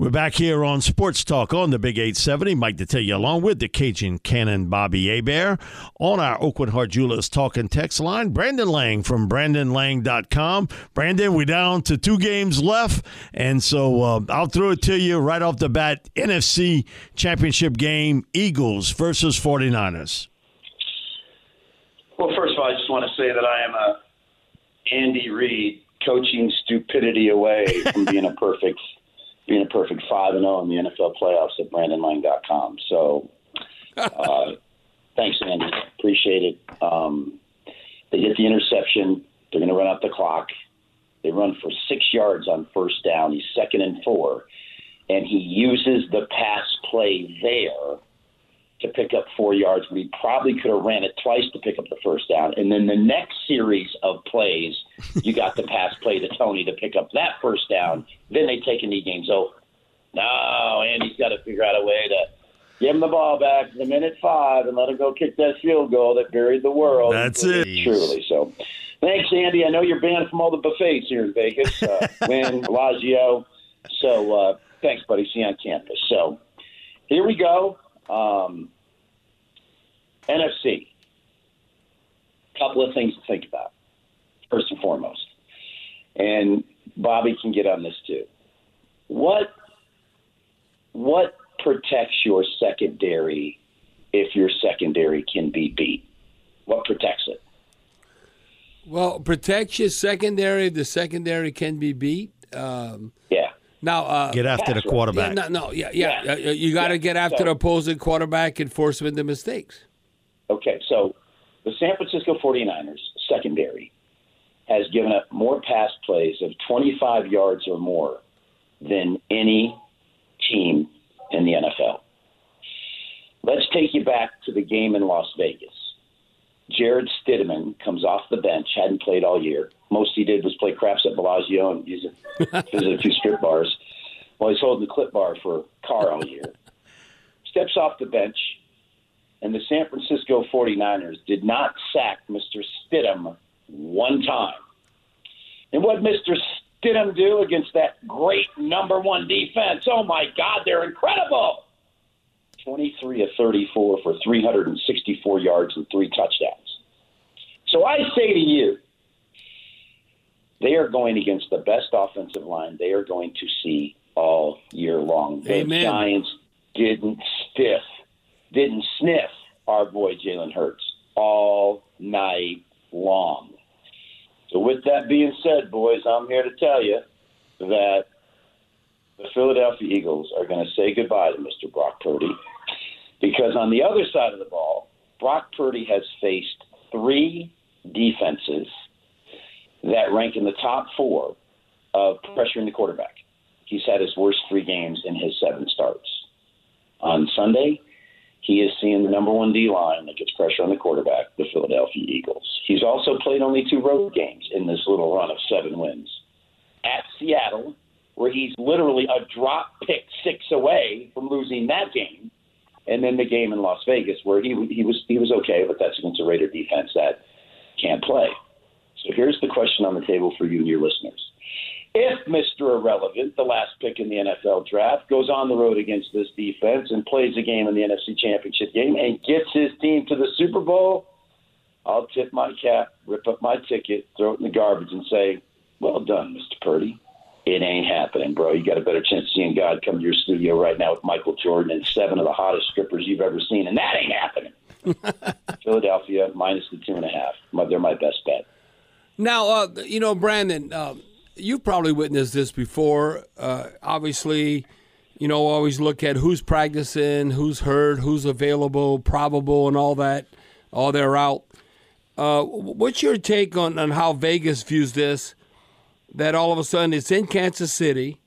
We're back here on Sports Talk on the Big 870. Mike Detillier along with the Cajun Cannon Bobby Hebert on our Aucoin Hart Jewelers Talk and Text line. Brandon Lang from BrandonLang.com. Brandon, we're down to two games left, and so uh, I'll throw it to you right off the bat. NFC Championship game, Eagles versus 49ers. Well, first of all, I just want to say that I am a Andy Reid coaching stupidity away from being a perfect being a perfect five and zero in the NFL playoffs at BrandonLang.com. So, uh, thanks, Andy. Appreciate it. Um, they get the interception. They're going to run out the clock. They run for six yards on first down. He's second and four, and he uses the pass play there to pick up four yards. We probably could have ran it twice to pick up the first down. And then the next series of plays, you got the pass play to Tony to pick up that first down. Then they take a knee game. So, No, Andy's got to figure out a way to give him the ball back in the minute five and let him go kick that field goal that buried the world. That's it. Truly. So thanks, Andy. I know you're banned from all the buffets here in Vegas. Uh, Wynn, Bellagio. So uh, thanks, buddy. See you on campus. So here we go. Um, NFC. A Couple of things to think about. First and foremost, and Bobby can get on this too. What what protects your secondary if your secondary can be beat? What protects it? Well, protects your secondary. The secondary can be beat. Um, yeah. Now, uh, Get after the quarterback. Yeah, no, no, yeah, yeah. Yeah. Uh, You got to Yeah. get after So- the opposing quarterback and force him into mistakes. The San Francisco 49ers secondary has given up more pass plays of 25 yards or more than any team in the NFL. Let's take you back to the game in Las Vegas. Jarrett Stidham comes off the bench, hadn't played all year. Most he did was play craps at Bellagio and use a, visit a few strip bars while he's holding the clip bar for Carr all year. Steps off the bench, and the San Francisco 49ers did not sack Mr. Stidham one time. And what Mr. Stidham do against that great number one defense? Oh my God, they're incredible! 23 of 34 for 364 yards and three touchdowns. So I say to you, they are going against the best offensive line they are going to see all year long. The Amen. Giants didn't stiff, didn't sniff our boy Jalen Hurts all night long. So with that being said, boys, I'm here to tell you that the Philadelphia Eagles are going to say goodbye to Mr. Brock Purdy because on the other side of the ball, Brock Purdy has faced three defenses that rank in the top four of pressuring the quarterback. He's had his worst three games in his seven starts. On Sunday, he is seeing the number one D line that gets pressure on the quarterback, the Philadelphia Eagles. He's also played only two road games in this little run of seven wins. At Seattle, where he's literally a drop pick six away from losing that game, and then the game in Las Vegas where he he was he was okay, but that's against a Raider defense that can't play. So here's the question on the table for you and your listeners. If Mr. Irrelevant, the last pick in the NFL draft, goes on the road against this defense and plays a game in the NFC Championship game and gets his team to the Super Bowl, I'll tip my cap, rip up my ticket, throw it in the garbage, and say, Well done, Mr. Purdy. It ain't happening, bro. You got a better chance of seeing God come to your studio right now with Michael Jordan and seven of the hottest strippers you've ever seen, and that ain't happening. Philadelphia minus the two and a half. They're my best bet. Now, uh, you know, Brandon, uh, you've probably witnessed this before. Uh, obviously, you know, always look at who's practicing, who's hurt, who's available, probable, and all that. All they're out. Uh, what's your take on, on how Vegas views this? That all of a sudden it's in Kansas City,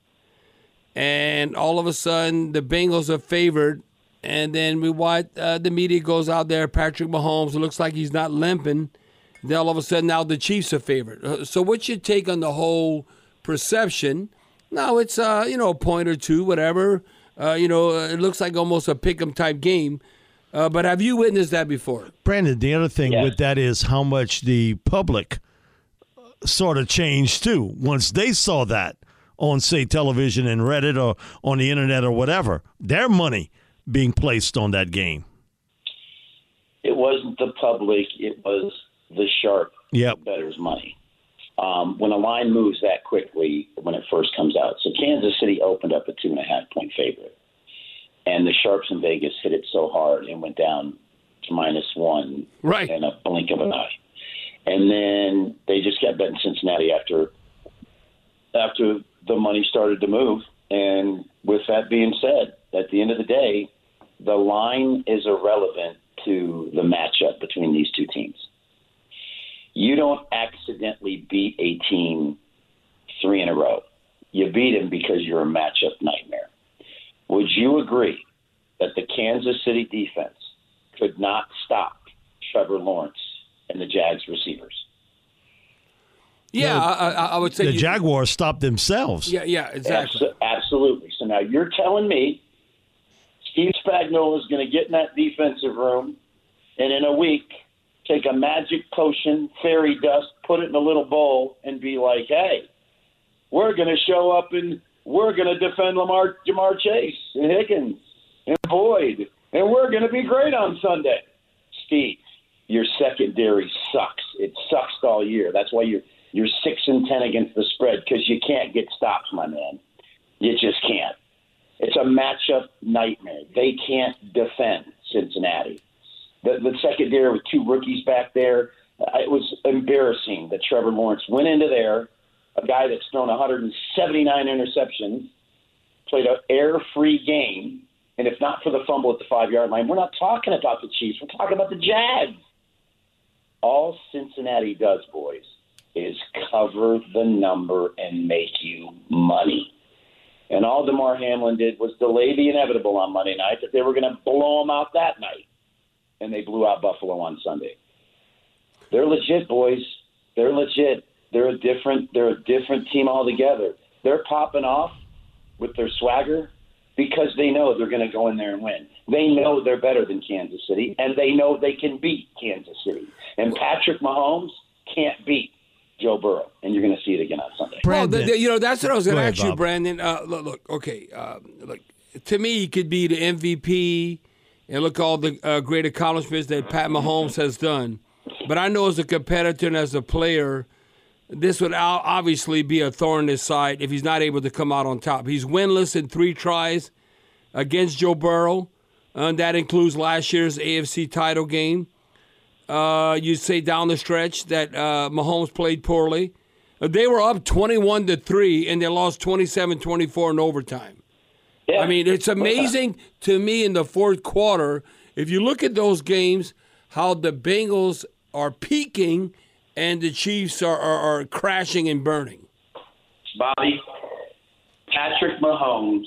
and all of a sudden the Bengals are favored, and then we watch uh, the media goes out there. Patrick Mahomes, looks like he's not limping. Then all of a sudden now the Chiefs are favored. Uh, so what's your take on the whole perception? Now it's uh, you know a point or two, whatever. Uh, you know, it looks like almost a pick'em type game. Uh, but have you witnessed that before? Brandon, the other thing Yeah. with that is how much the public sort of changed too once they saw that on, say, television and Reddit or on the internet or whatever. Their money being placed on that game. It wasn't the public; it was the sharp Yep. bettor's money. Um, when a line moves that quickly when it first comes out, so Kansas City opened up a two and a half point favorite, and the sharps in Vegas hit it so hard and went down to minus one Right. in a blink of an eye. And then they just got betting Cincinnati after after the money started to move. And with that being said, at the end of the day, the line is irrelevant to the matchup between these two teams. You don't accidentally beat a team three in a row. You beat them because you're a matchup nightmare. Would you agree that the Kansas City defense could not stop Trevor Lawrence and the Jags receivers? Yeah, I, I, I would say The you- Jaguars stopped themselves. Yeah, yeah, exactly. Abso- absolutely. So now you're telling me Steve Spagnuolo is going to get in that defensive room and in a week take a magic potion, fairy dust, put it in a little bowl, and be like, hey, we're going to show up and we're going to defend Lamar, Ja'Marr Chase and Higgins and Boyd, and we're going to be great on Sunday. Steve, your secondary sucks. It sucks all year. That's why you're you're six and ten against the spread because you can't get stops, my man. You just can't. It's a matchup nightmare. They can't defend Cincinnati. The, the secondary with two rookies back there, uh, it was embarrassing that Trevor Lawrence went into there, a guy that's thrown 179 interceptions, played an air-free game, and if not for the fumble at the five-yard line, we're not talking about the Chiefs. We're talking about the Jags. All Cincinnati does, boys, is cover the number and make you money. And all Damar Hamlin did was delay the inevitable on Monday night that they were going to blow them out that night. And they blew out Buffalo on Sunday. They're legit, boys. They're legit. They're a different they're a different team altogether. They're popping off with their swagger because they know they're going to go in there and win. They know they're better than Kansas City, and they know they can beat Kansas City. And Patrick Mahomes can't beat Joe Burrow, and you're going to see it again on Sunday. Well, the, the- you know, that's what I was going Go to ahead, ask you, Brandon. Uh, look, look, okay, uh, look. To me, he could be the MVP, and look all the uh, great accomplishments that Pat Mahomes has done. But I know as a competitor and as a player, this would obviously be a thorn in his side if he's not able to come out on top. He's winless in three tries against Joe Burrow, and that includes last year's AFC title game. Uh, you say down the stretch that uh, Mahomes played poorly. Uh, They were up 21 to 3 and they lost 27-24 in overtime. Yeah. I mean, it's amazing to me in the fourth quarter if you look at those games how the Bengals are peaking and the Chiefs are, are, are crashing and burning. Bobby, Patrick Mahomes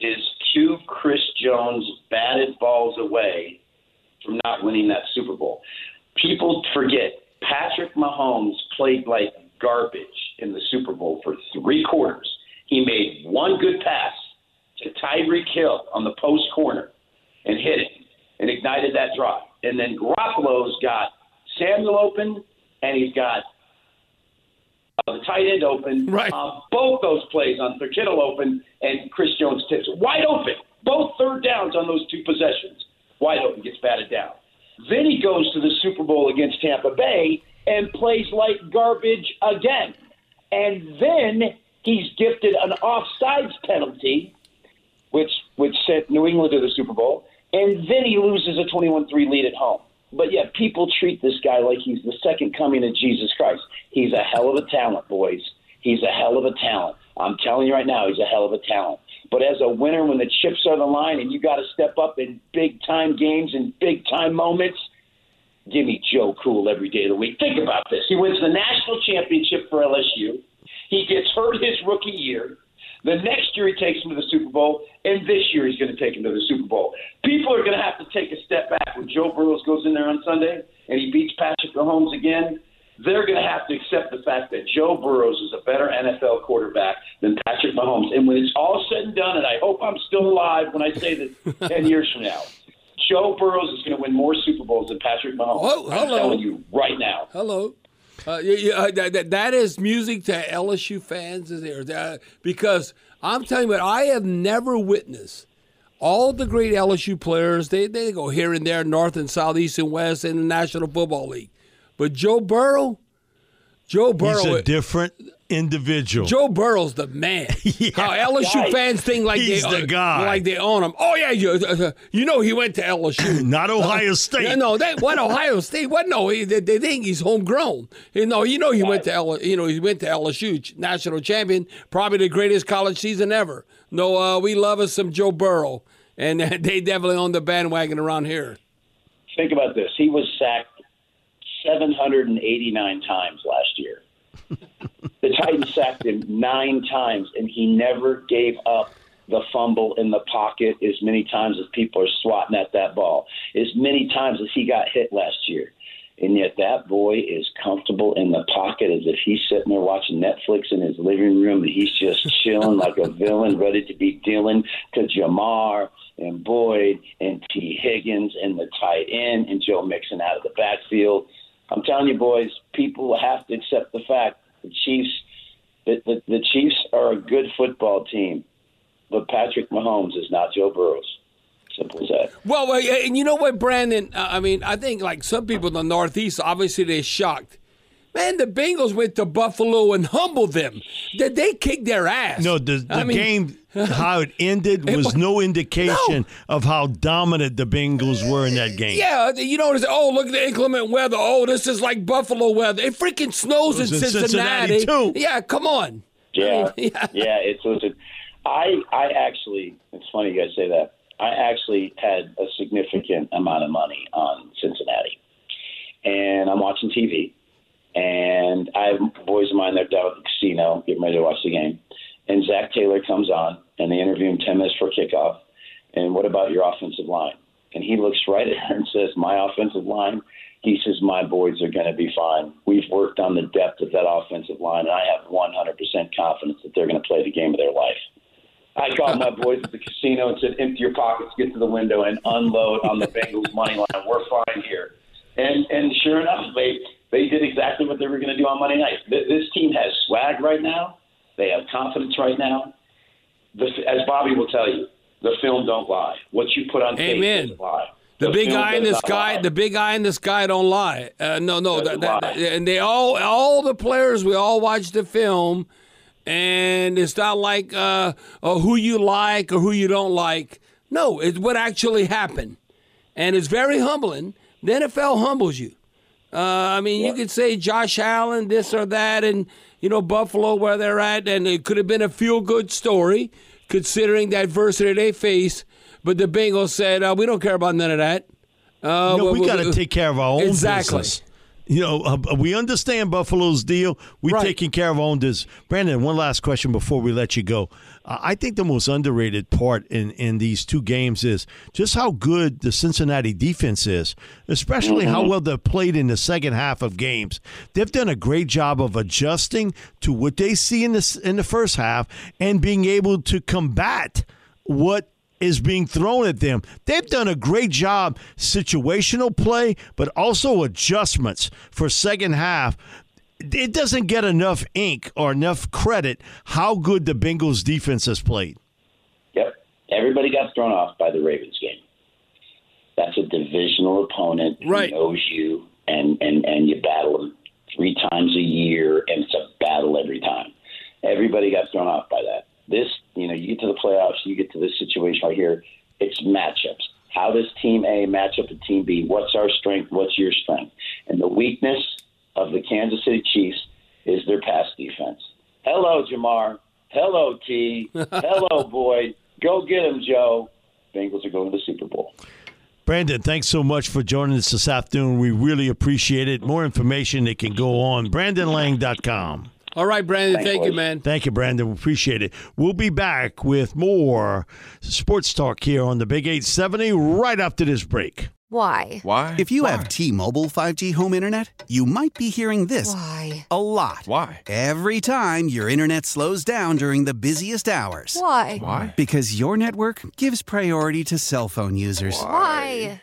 is two Chris Jones batted balls away from not winning that Super Bowl. People forget Patrick Mahomes played like garbage in the Super Bowl for three quarters. He made one good pass to Tyreek Hill on the post corner and hit it and ignited that drive. And then Garoppolo's got Samuel open and he's got uh, the tight end open. Right. Uh, both those plays on third Kittle open and Chris Jones tips wide open. Both third downs on those two possessions. Wide open gets batted down. Then he goes to the Super Bowl against Tampa Bay and plays like garbage again. And then He's gifted an offsides penalty, which which sent New England to the Super Bowl, and then he loses a 21-3 lead at home. But yet people treat this guy like he's the second coming of Jesus Christ. He's a hell of a talent, boys. He's a hell of a talent. I'm telling you right now, he's a hell of a talent. But as a winner, when the chips are on the line and you got to step up in big time games and big time moments, give me Joe Cool every day of the week. Think about this. He wins the national championship for LSU. He gets hurt his rookie year. The next year he takes him to the Super Bowl, and this year he's going to take him to the Super Bowl. People are going to have to take a step back when Joe Burrows goes in there on Sunday and he beats Patrick Mahomes again. They're going to have to accept the fact that Joe Burrows is a better NFL quarterback than Patrick Mahomes. And when it's all said and done, and I hope I'm still alive when I say this 10 years from now, Joe Burrows is going to win more Super Bowls than Patrick Mahomes. Oh, I'm telling you right now. Hello. Uh, yeah, uh, that, that- that is music to LSU fans, is there? Uh, because I'm telling you what, I have never witnessed all the great LSU players. They they go here and there, north and south, east and west, in the National Football League. But Joe Burrow, Joe Burrow, He's a different individual. Joe Burrow's the man. How LSU Right. fans think like He's they the guy. like they own him. Oh yeah, you, uh, you know he went to LSU. Not Ohio State. Yeah, no, that what Ohio State. What no? He, they, they think he's homegrown. You know, you know he went to L, you know he went to LSU, national champion, probably the greatest college season ever. No, uh, we love us some Joe Burrow, and they definitely on the bandwagon around here. Think about this. He was sacked 789 times last year. the Titans sacked him nine times, and he never gave up the fumble in the pocket as many times as people are swatting at that ball, as many times as he got hit last year. And yet that boy is comfortable in the pocket as if he's sitting there watching Netflix in his living room and he's just chilling like a villain, ready to be dealing to Ja'Marr and Boyd and T. Higgins and the tight end and Joe Mixon out of the backfield. I'm telling you, boys, people have to accept the fact the Chiefs, the, the, the Chiefs are a good football team, but Patrick Mahomes is not Joe Burrows. Simple as that. Well, and you know what, Brandon? I mean, I think like some people in the Northeast, obviously they're shocked. Man, the Bengals went to Buffalo and humbled them. Did they kick their ass. No, the, the I mean, game, how it ended, was no indication of how dominant the Bengals were in that game. Yeah, you know, what it's, oh, look at the inclement weather. Oh, this is like Buffalo weather. It freaking snows in It was in Cincinnati. Cincinnati, too. Yeah, come on. Yeah, yeah. yeah. It's listen. I I actually. It's funny you guys say that. I actually had a significant amount of money on Cincinnati, and I'm watching TV, and I have boys of mine that are down at the casino getting ready to watch the game, and Zac Taylor comes on, and they interview him ten minutes for kickoff, and what about your offensive line? And he looks right at her and says, "My offensive line." He says, My boys are going to be fine. We've worked on the depth of that offensive line, and I have 100% confidence that they're going to play the game of their life. I called my boys at the casino and said, Empty your pockets, get to the window, and unload on the Bengals money line. We're fine here. And and sure enough, they, they did exactly what they were going to do on Monday night. Th- This team has swag right now, they have confidence right now. The, as Bobby will tell you, the film don't lie. What you put on tape doesn't lie. The, big film eye in does the sky, lie. the big eye in the sky don't lie. Uh, no, no, that, that, lie. and they all, all the players, we all watch the film, and it's not like uh, uh, who you like or who you don't like. No, it's what actually happened, and it's very humbling. The NFL humbles you. Uh, I mean, you could say Josh Allen, this or that, and you know Buffalo where they're at, and it could have been a feel-good story considering the adversity they face. But the Bengals said, uh, "We don't care about none of that." Uh, No, we we- got to take care of our own Exactly. business. You know, uh, we understand Buffalo's deal. We're Right. taking care of our own business. Brandon, one last question before we let you go. Uh, I think the most underrated part in, in these two games is just how good the Cincinnati defense is, especially how well they've played in the second half of games. They've done a great job of adjusting to what they see in the, in the first half and being able to combat what is being thrown at them. They've done a great job situational play, but also adjustments for second half. It doesn't get enough ink or enough credit how good the Bengals defense has played. Yep. Everybody got thrown off by the Ravens game. That's a divisional opponent who Right. knows you, and, and, and you battle them three times a year, and it's a battle every time. Everybody got thrown off by that. This, you know, you get to the playoffs, you get to this situation right here. It's matchups. How does Team A match up with Team B? What's our strength? What's your strength? And the weakness of the Kansas City Chiefs is their pass defense. Hello, Ja'Marr. Hello, T. Hello, Boyd. Go get him, Joe. Bengals are going to the Super Bowl. Brandon, thanks so much for joining us this afternoon. We really appreciate it. More information it can go on brandonlang.com. All right, Brandon. Thanks, thank you, man. Thank you, Brandon. We appreciate it. We'll be back with more sports talk here on the Big 870 right after this break. Why? Why? If you have T-Mobile 5G home internet, you might be hearing this Why? a lot. Why? Every time your internet slows down during the busiest hours. Why? Why? Because your network gives priority to cell phone users. Why?